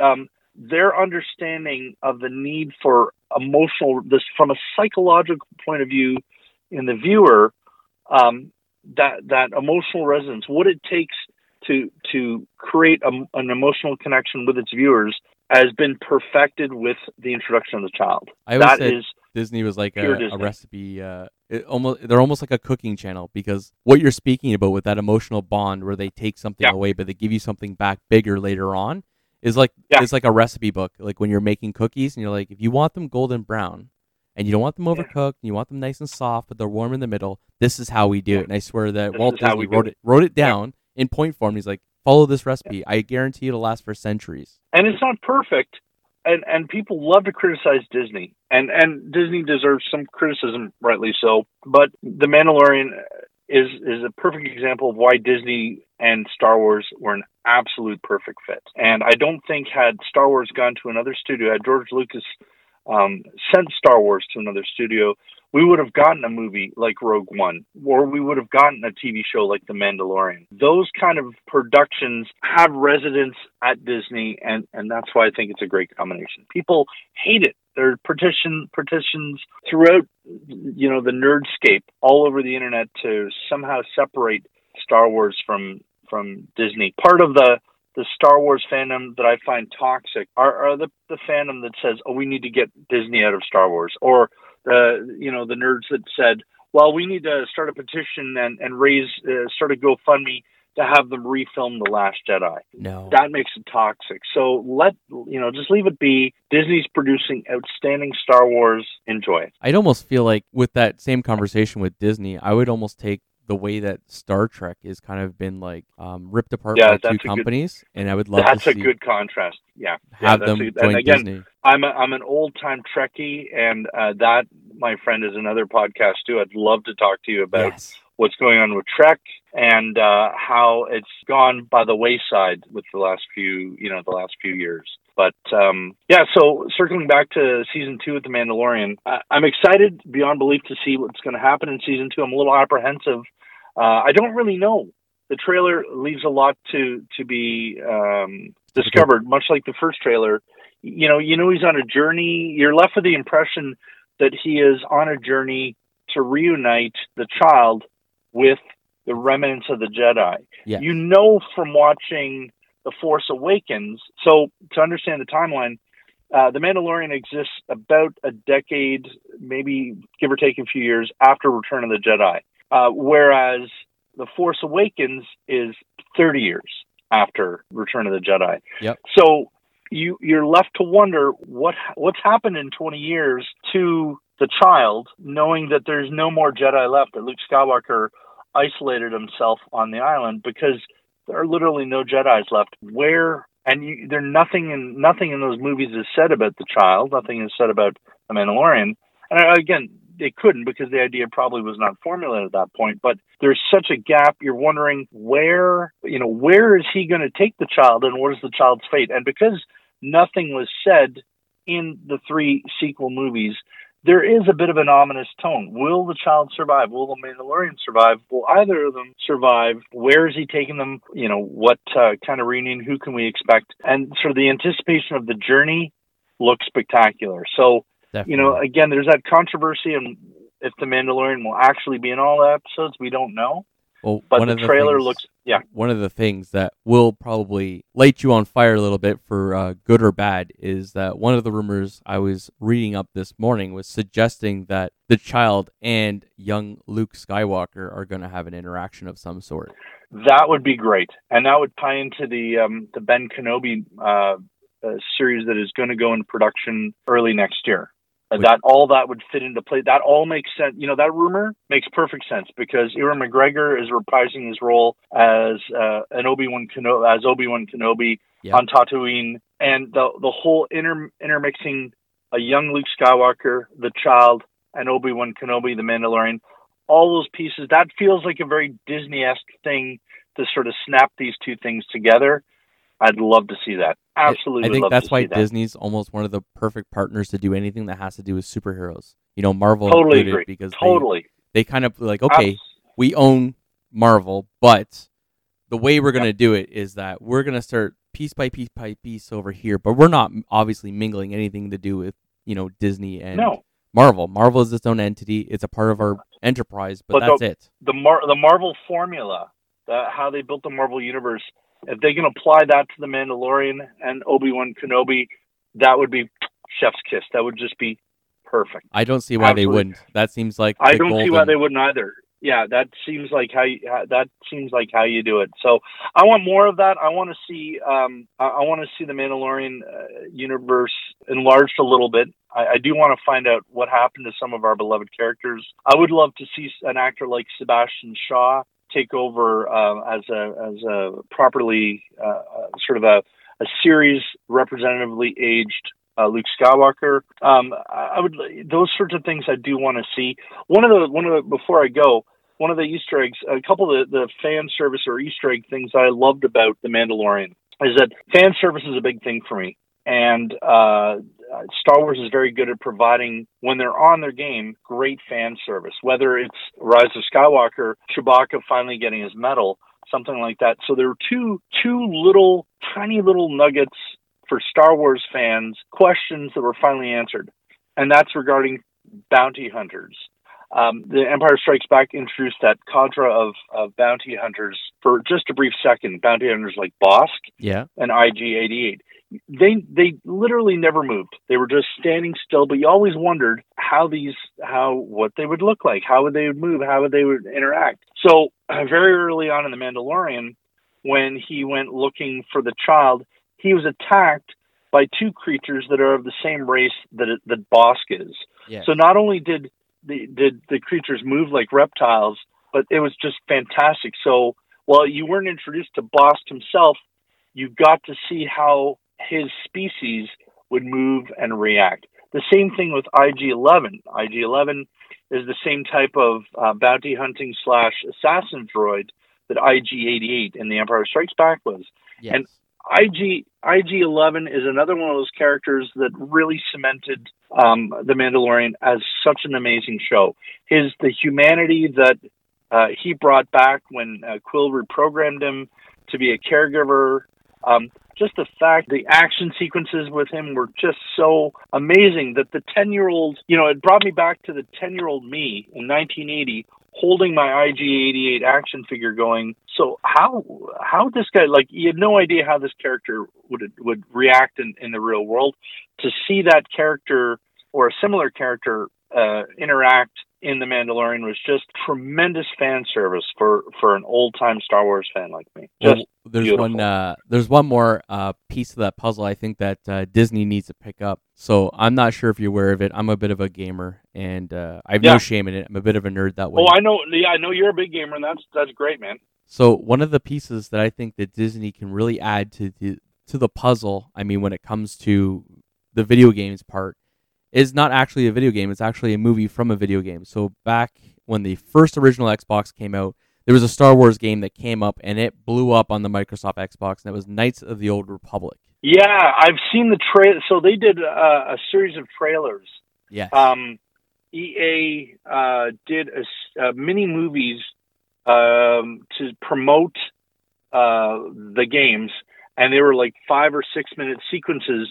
um, their understanding of the need for emotional, this from a psychological point of view, in the viewer, um, that that emotional resonance, what it takes to to create a, an emotional connection with its viewers, has been perfected with the introduction of the child. I always That is Disney was like a, a recipe. Uh, it almost they're almost like a cooking channel because what you're speaking about with that emotional bond where they take something Yeah. away but they give you something back bigger later on is like Yeah. it's like a recipe book. Like when you're making cookies and you're like, if you want them golden brown and you don't want them Yeah. overcooked, and you want them nice and soft, but they're warm in the middle. This is how we do Yeah. it. And I swear that This Walt Disney we wrote it. it wrote it down in point form. He's like, follow this recipe. I guarantee it'll last for centuries. and it's not perfect and and people love to criticize disney and and disney deserves some criticism rightly so but the mandalorian is is a perfect example of why disney and star wars were an absolute perfect fit and i don't think had star wars gone to another studio had george lucas um, sent star wars to another studio we would have gotten a movie like Rogue One, or we would have gotten a TV show like The Mandalorian. Those kind of productions have residence at Disney, and, and that's why I think it's a great combination. People hate it. There are petition petitions throughout, you know, the nerdscape all over the internet to somehow separate Star Wars from from Disney. Part of the the Star Wars fandom that I find toxic are, are the the fandom that says, "Oh, we need to get Disney out of Star Wars," or the you know the nerds that said, well, we need to start a petition and and raise uh, start a GoFundMe to have them refilm the Last Jedi. No. That makes it toxic. So let you know, just leave it be. Disney's producing outstanding Star Wars. Enjoy it. I'd almost feel like with that same conversation with Disney, I would almost take the way that Star Trek is kind of been like um, ripped apart Yeah, by two good- companies, and I would love That's to a good contrast. Yeah, have yeah, them a- join and again, Disney. I'm a, I'm an old time Trekkie, and uh, that, my friend, is another podcast too. I'd love to talk to you about Yes. what's going on with Trek and uh, how it's gone by the wayside with the last few, you know, the last few years. But um, yeah, so circling back to season two of The Mandalorian, I- I'm excited beyond belief to see what's going to happen in season two. I'm a little apprehensive. Uh, I don't really know. The trailer leaves a lot to to be um, discovered, much like the first trailer. You know, you know he's on a journey. You're left with the impression that he is on a journey to reunite the child with the remnants of the Jedi. Yes. You know from watching The Force Awakens. So to understand the timeline, uh, The Mandalorian exists about a decade, maybe give or take a few years after Return of the Jedi, uh, whereas The Force Awakens is 30 years after Return of the Jedi. Yep. So you you're left to wonder what what's happened in 20 years to the child, knowing that there's no more Jedi left. That Luke Skywalker isolated himself on the island because there are literally no Jedi's left. Where and you, there nothing in nothing in those movies is said about the child. Nothing is said about the Mandalorian. And uh, again, they couldn't because the idea probably was not formulated at that point. But there's such a gap. You're wondering where you know where is he going to take the child and what is the child's fate? And because nothing was said in the three sequel movies, there is a bit of an ominous tone. Will the child survive? Will the Mandalorian survive? Will either of them survive? Where is he taking them? You know, what uh, kind of reunion? Who can we expect? And sort of the anticipation of the journey looks spectacular. So, Definitely. you know, again, there's that controversy and if the Mandalorian will actually be in all the episodes, we don't know. well, But one the of the trailer things- looks, yeah, one of the things that will probably light you on fire a little bit for uh, good or bad is that one of the rumors I was reading up this morning was suggesting that the child and young Luke Skywalker are going to have an interaction of some sort. That would be great, and that would tie into the um, the Ben Kenobi uh, uh, series that is going to go into production early next year. Which- that all that would fit into play. That all makes sense. You know, that rumor makes perfect sense because Ewan McGregor is reprising his role as uh, an Obi Wan Kenobi, as Obi Wan Kenobi Yeah. on Tatooine, and the the whole inter intermixing a young Luke Skywalker, the child, and Obi Wan Kenobi, the Mandalorian. All those pieces. That feels like a very Disney esque thing to sort of snap these two things together. I'd love to see that. Absolutely, I think that's why see that. Disney's almost one of the perfect partners to do anything that has to do with superheroes. You know, Marvel Totally agree. because Totally. they, they kind of like okay, Abs- we own Marvel, but the way we're going to do it is that we're going to start piece by piece by piece over here, but we're not obviously mingling anything to do with, you know, Disney and no, Marvel. Marvel is its own entity. It's a part of our enterprise, but, But that's the- it. the Mar- the Marvel formula, the, how they built the Marvel universe. If they can apply that to the Mandalorian and Obi Wan Kenobi, that would be chef's kiss. That would just be perfect. I don't see why they wouldn't. That seems like I don't see why they wouldn't either. Yeah, that seems like how you, that seems like how you do it. So I want more of that. I want to see um I, I want to see the Mandalorian uh, universe enlarged a little bit. I, I do want to find out what happened to some of our beloved characters. I would love to see an actor like Sebastian Shaw take over uh, as a as a properly uh, uh, sort of a a series representatively aged uh, Luke Skywalker. Um, I would those sorts of things I do want to see. One of the one of the before I go, one of the Easter eggs, a couple of the, the fan service or Easter egg things I loved about the Mandalorian is that fan service is a big thing for me, and uh, Star Wars is very good at providing when they're on their game great fan service. Whether it's Rise of Skywalker, Chewbacca finally getting his medal, something like that. So there were two two little tiny little nuggets for Star Wars fans, questions that were finally answered, and that's regarding bounty hunters. Um, the Empire Strikes Back introduced that cadre of, of bounty hunters for just a brief second. Bounty hunters like Bossk Yeah. and IG88. They they literally never moved. They were just standing still, but you always wondered how these how what they would look like, how would they would move, how would they would interact. So uh, very early on in the Mandalorian, when he went looking for the child, he was attacked by two creatures that are of the same race that it, that Bossk is. Yeah. So not only did the did the creatures move like reptiles, but it was just fantastic. So while you weren't introduced to Bossk himself, you got to see how his species would move and react. The same thing with IG-11. IG-11 is the same type of uh, bounty hunting slash assassin droid that IG-88 in The Empire Strikes Back was. yes. and- IG IG-11 is another one of those characters that really cemented um, the Mandalorian as such an amazing show. His the humanity that uh, he brought back when uh, Kuiil reprogrammed him to be a caregiver. Um, just the fact the action sequences with him were just so amazing that the 10 year old, you know, it brought me back to the 10 year old me in 1980 holding my IG88 action figure going, so how, how this guy, like, you had no idea how this character would, would react in, in the real world. To see that character or a similar character uh, interact in The Mandalorian was just tremendous fan service for, for an old time Star Wars fan like me. Just Well, there's beautiful. one. Uh, there's one more uh, piece of that puzzle. I think that uh, Disney needs to pick up. So I'm not sure if you're aware of it. I'm a bit of a gamer, and uh, I have Yeah. no shame in it. I'm a bit of a nerd that way. Oh, I know. Yeah, I know you're a big gamer, and that's that's great, man. So one of the pieces that I think that Disney can really add to the to the puzzle, I mean, when it comes to the video games part, is not actually a video game. It's actually a movie from a video game. So back when the first original Xbox came out, there was a Star Wars game that came up and it blew up on the Microsoft Xbox, and it was Knights of the Old Republic. Yeah, I've seen the trailer. So they did uh, a series of trailers. Yes. Um, EA uh, did a, uh, mini movies um, to promote uh, the games, and they were like five or six minute sequences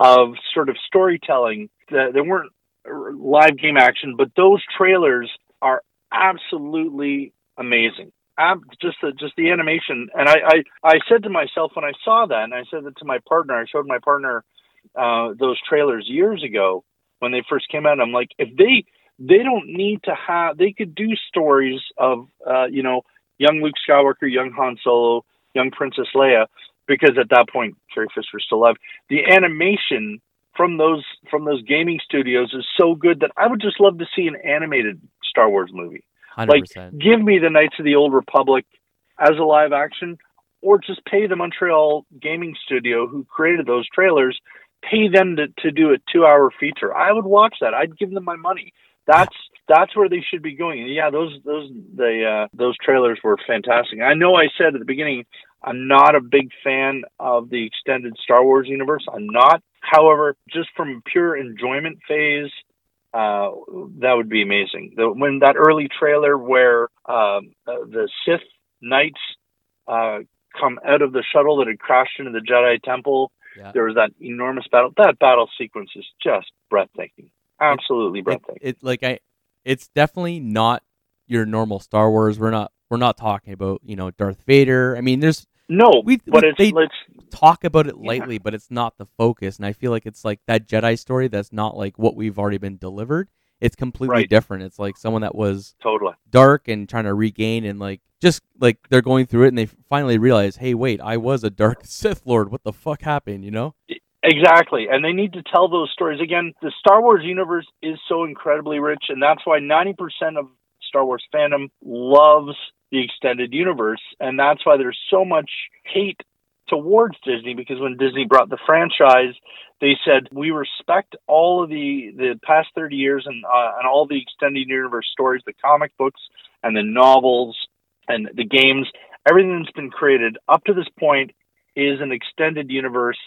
of sort of storytelling. That they weren't live game action, but those trailers are absolutely amazing. Just the just the animation, and I, I I said to myself when I saw that, and I said that to my partner. I showed my partner uh, those trailers years ago when they first came out. I'm like, if they they don't need to have, they could do stories of uh, you know young Luke Skywalker, young Han Solo, young Princess Leia, because at that point Carrie Fisher's still alive. The animation from those from those gaming studios is so good that I would just love to see an animated Star Wars movie. Hundred like, percent. Give me the Knights of the Old Republic as a live action, or just pay the Montreal gaming studio who created those trailers, pay them to, to do a two hour feature. I would watch that. I'd give them my money. That's that's where they should be going. And yeah, those those the uh, those trailers were fantastic. I know I said at the beginning I'm not a big fan of the extended Star Wars universe. I'm not. However, just from pure enjoyment phase, uh, that would be amazing. The, when that early trailer where um, uh, the Sith Knights uh, come out of the shuttle that had crashed into the Jedi Temple, Yeah. there was that enormous battle. That battle sequence is just breathtaking. Absolutely it, breathtaking. it like I it's definitely not your normal Star Wars. We're not we're not talking about, you know, Darth Vader. I mean, there's no, we- but we- it's they- talk about it Yeah. lightly, but it's not the focus. And I feel like it's like that Jedi story that's not like what we've already been delivered. It's completely Right. different. It's like someone that was totally. dark and trying to regain and like just like they're going through it and they finally realize, hey, wait, I was a dark Sith Lord. What the fuck happened? You know? Exactly. And they need to tell those stories. Again, the Star Wars universe is so incredibly rich, and that's why 90% of Star Wars fandom loves the extended universe. And that's why there's so much hate towards Disney because when Disney brought the franchise, they said, we respect all of the, the past 30 years and, uh, and all the extended universe stories, the comic books and the novels and the games. Everything that's been created up to this point is an extended universe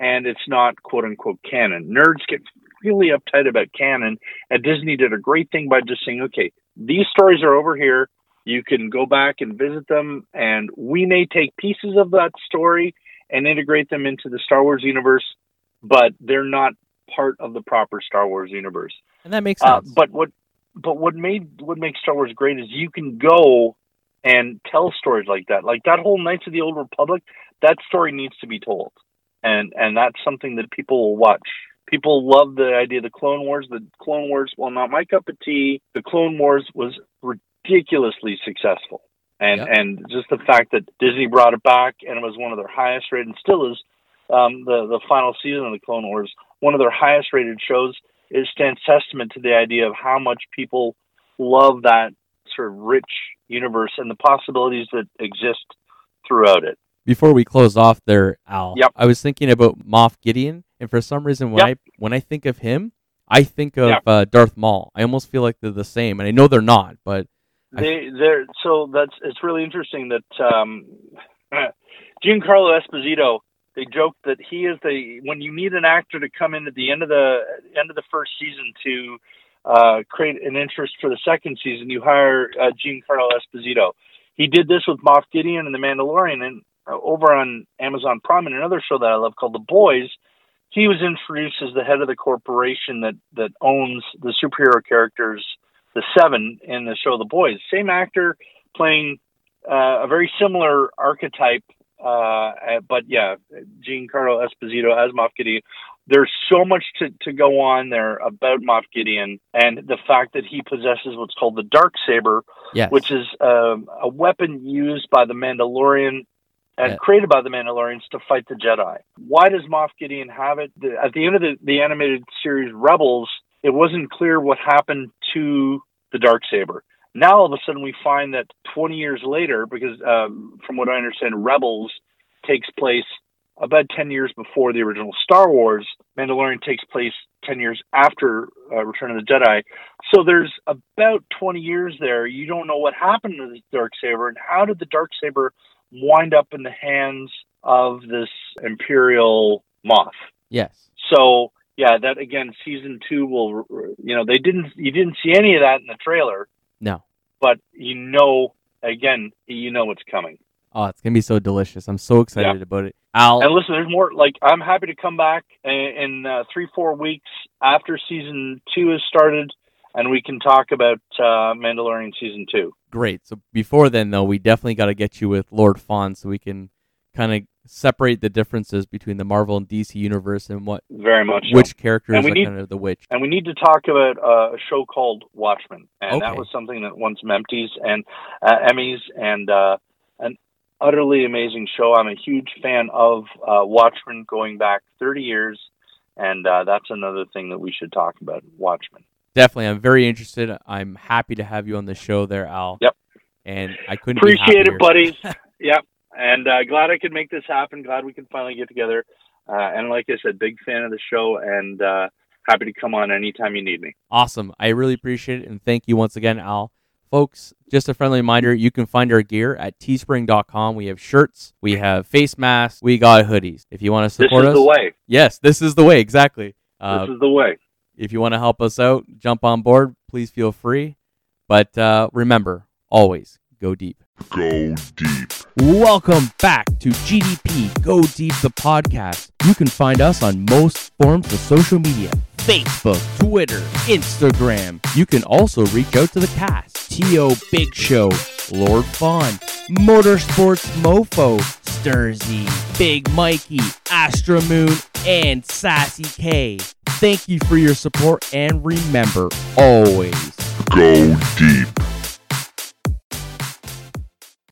and it's not quote unquote canon. Nerds get really uptight about canon, and Disney did a great thing by just saying, okay, these stories are over here. You can go back and visit them, and we may take pieces of that story and integrate them into the Star Wars universe, but they're not part of the proper Star Wars universe. And that makes Uh, sense. but what but what made what makes Star Wars great is you can go and tell stories like that. Like that whole Knights of the Old Republic, that story needs to be told. And and that's something that people will watch. People love the idea of the Clone Wars. The Clone Wars, well, not my cup of tea. The Clone Wars was ridiculously successful, and and just the fact that Disney brought it back and it was one of their highest rated, and still is um, the the final season of the Clone Wars, one of their highest rated shows. It stands testament to the idea of how much people love that sort of rich universe and the possibilities that exist throughout it. Before we close off there, Al, Yep. I was thinking about Moff Gideon, and for some reason, when I when I think of him, I think of Yep. uh, Darth Maul. I almost feel like they're the same, and I know they're not, but I- They they're so that's it's really interesting that um, Giancarlo Esposito. They joke that he is the when you need an actor to come in at the end of the end of the first season to uh, create an interest for the second season, you hire uh, Giancarlo Esposito. He did this with Moff Gideon and The Mandalorian, and over on Amazon Prime, and another show that I love called The Boys. He was introduced as the head of the corporation that that owns the superhero characters the seven in the show The Boys. Same actor playing uh, a very similar archetype, uh, uh, but yeah, Giancarlo Esposito as Moff Gideon. There's so much to, to go on there about Moff Gideon and the fact that he possesses what's called the dark saber, yes, which is um, a weapon used by the Mandalorian and Yeah. created by the Mandalorians to fight the Jedi. Why does Moff Gideon have it? At the end of the, the animated series Rebels, it wasn't clear what happened to the dark saber. Now all of a sudden we find that 20 years later, because um, from what I understand, Rebels takes place about 10 years before the original Star Wars. Mandalorian takes place 10 years after uh, Return of the Jedi. So there's about 20 years there. You don't know what happened to the dark saber and how did the dark saber wind up in the hands of this Imperial Moff. yes, So yeah, that again, season two will, you know, they didn't, you didn't see any of that in the trailer, no. but you know, again, you know what's coming. Oh, it's gonna be so delicious. I'm so excited about it, Al. And listen, there's more. Like I'm happy to come back in, in uh, three, four weeks after season two has started, and we can talk about uh, Mandalorian season two. Great. So before then, though, we definitely got to get you with Lord Fawn so we can kind of separate the differences between the Marvel and DC universe and what Very much. so. which characters And we are need- kind of the which. And we need to talk about uh, a show called Watchmen, and that was something that won some Empties and uh, Emmys, and uh, an utterly amazing show. I'm a huge fan of uh, Watchmen, going back 30 years, and uh, that's another thing that we should talk about. Watchmen. Definitely, I'm very interested. I'm happy to have you on the show there, Al. Yep. And I couldn't Appreciate it, buddies. yep. And uh, glad I could make this happen. Glad we can finally get together. Uh, and like I said, big fan of the show, and uh, happy to come on anytime you need me. Awesome. I really appreciate it. And thank you once again, Al. Folks, just a friendly reminder you can find our gear at teespring.com. We have shirts, we have face masks, we got hoodies. If you want to support us. This is us, the way. yes, this is the way. Exactly. Uh, this is the way. If you want to help us out, jump on board, please feel free. But uh, remember, always go deep. Go deep. Welcome back to GDP Go Deep the podcast. You can find us on most forms of social media Facebook, Twitter, Instagram. You can also reach out to the cast T.O. Big Show, Lord Fawn, Motorsports Mofo, Sturzy, Big Mikey, Astra Moon, and Sassy K. Thank you for your support and remember always Go deep.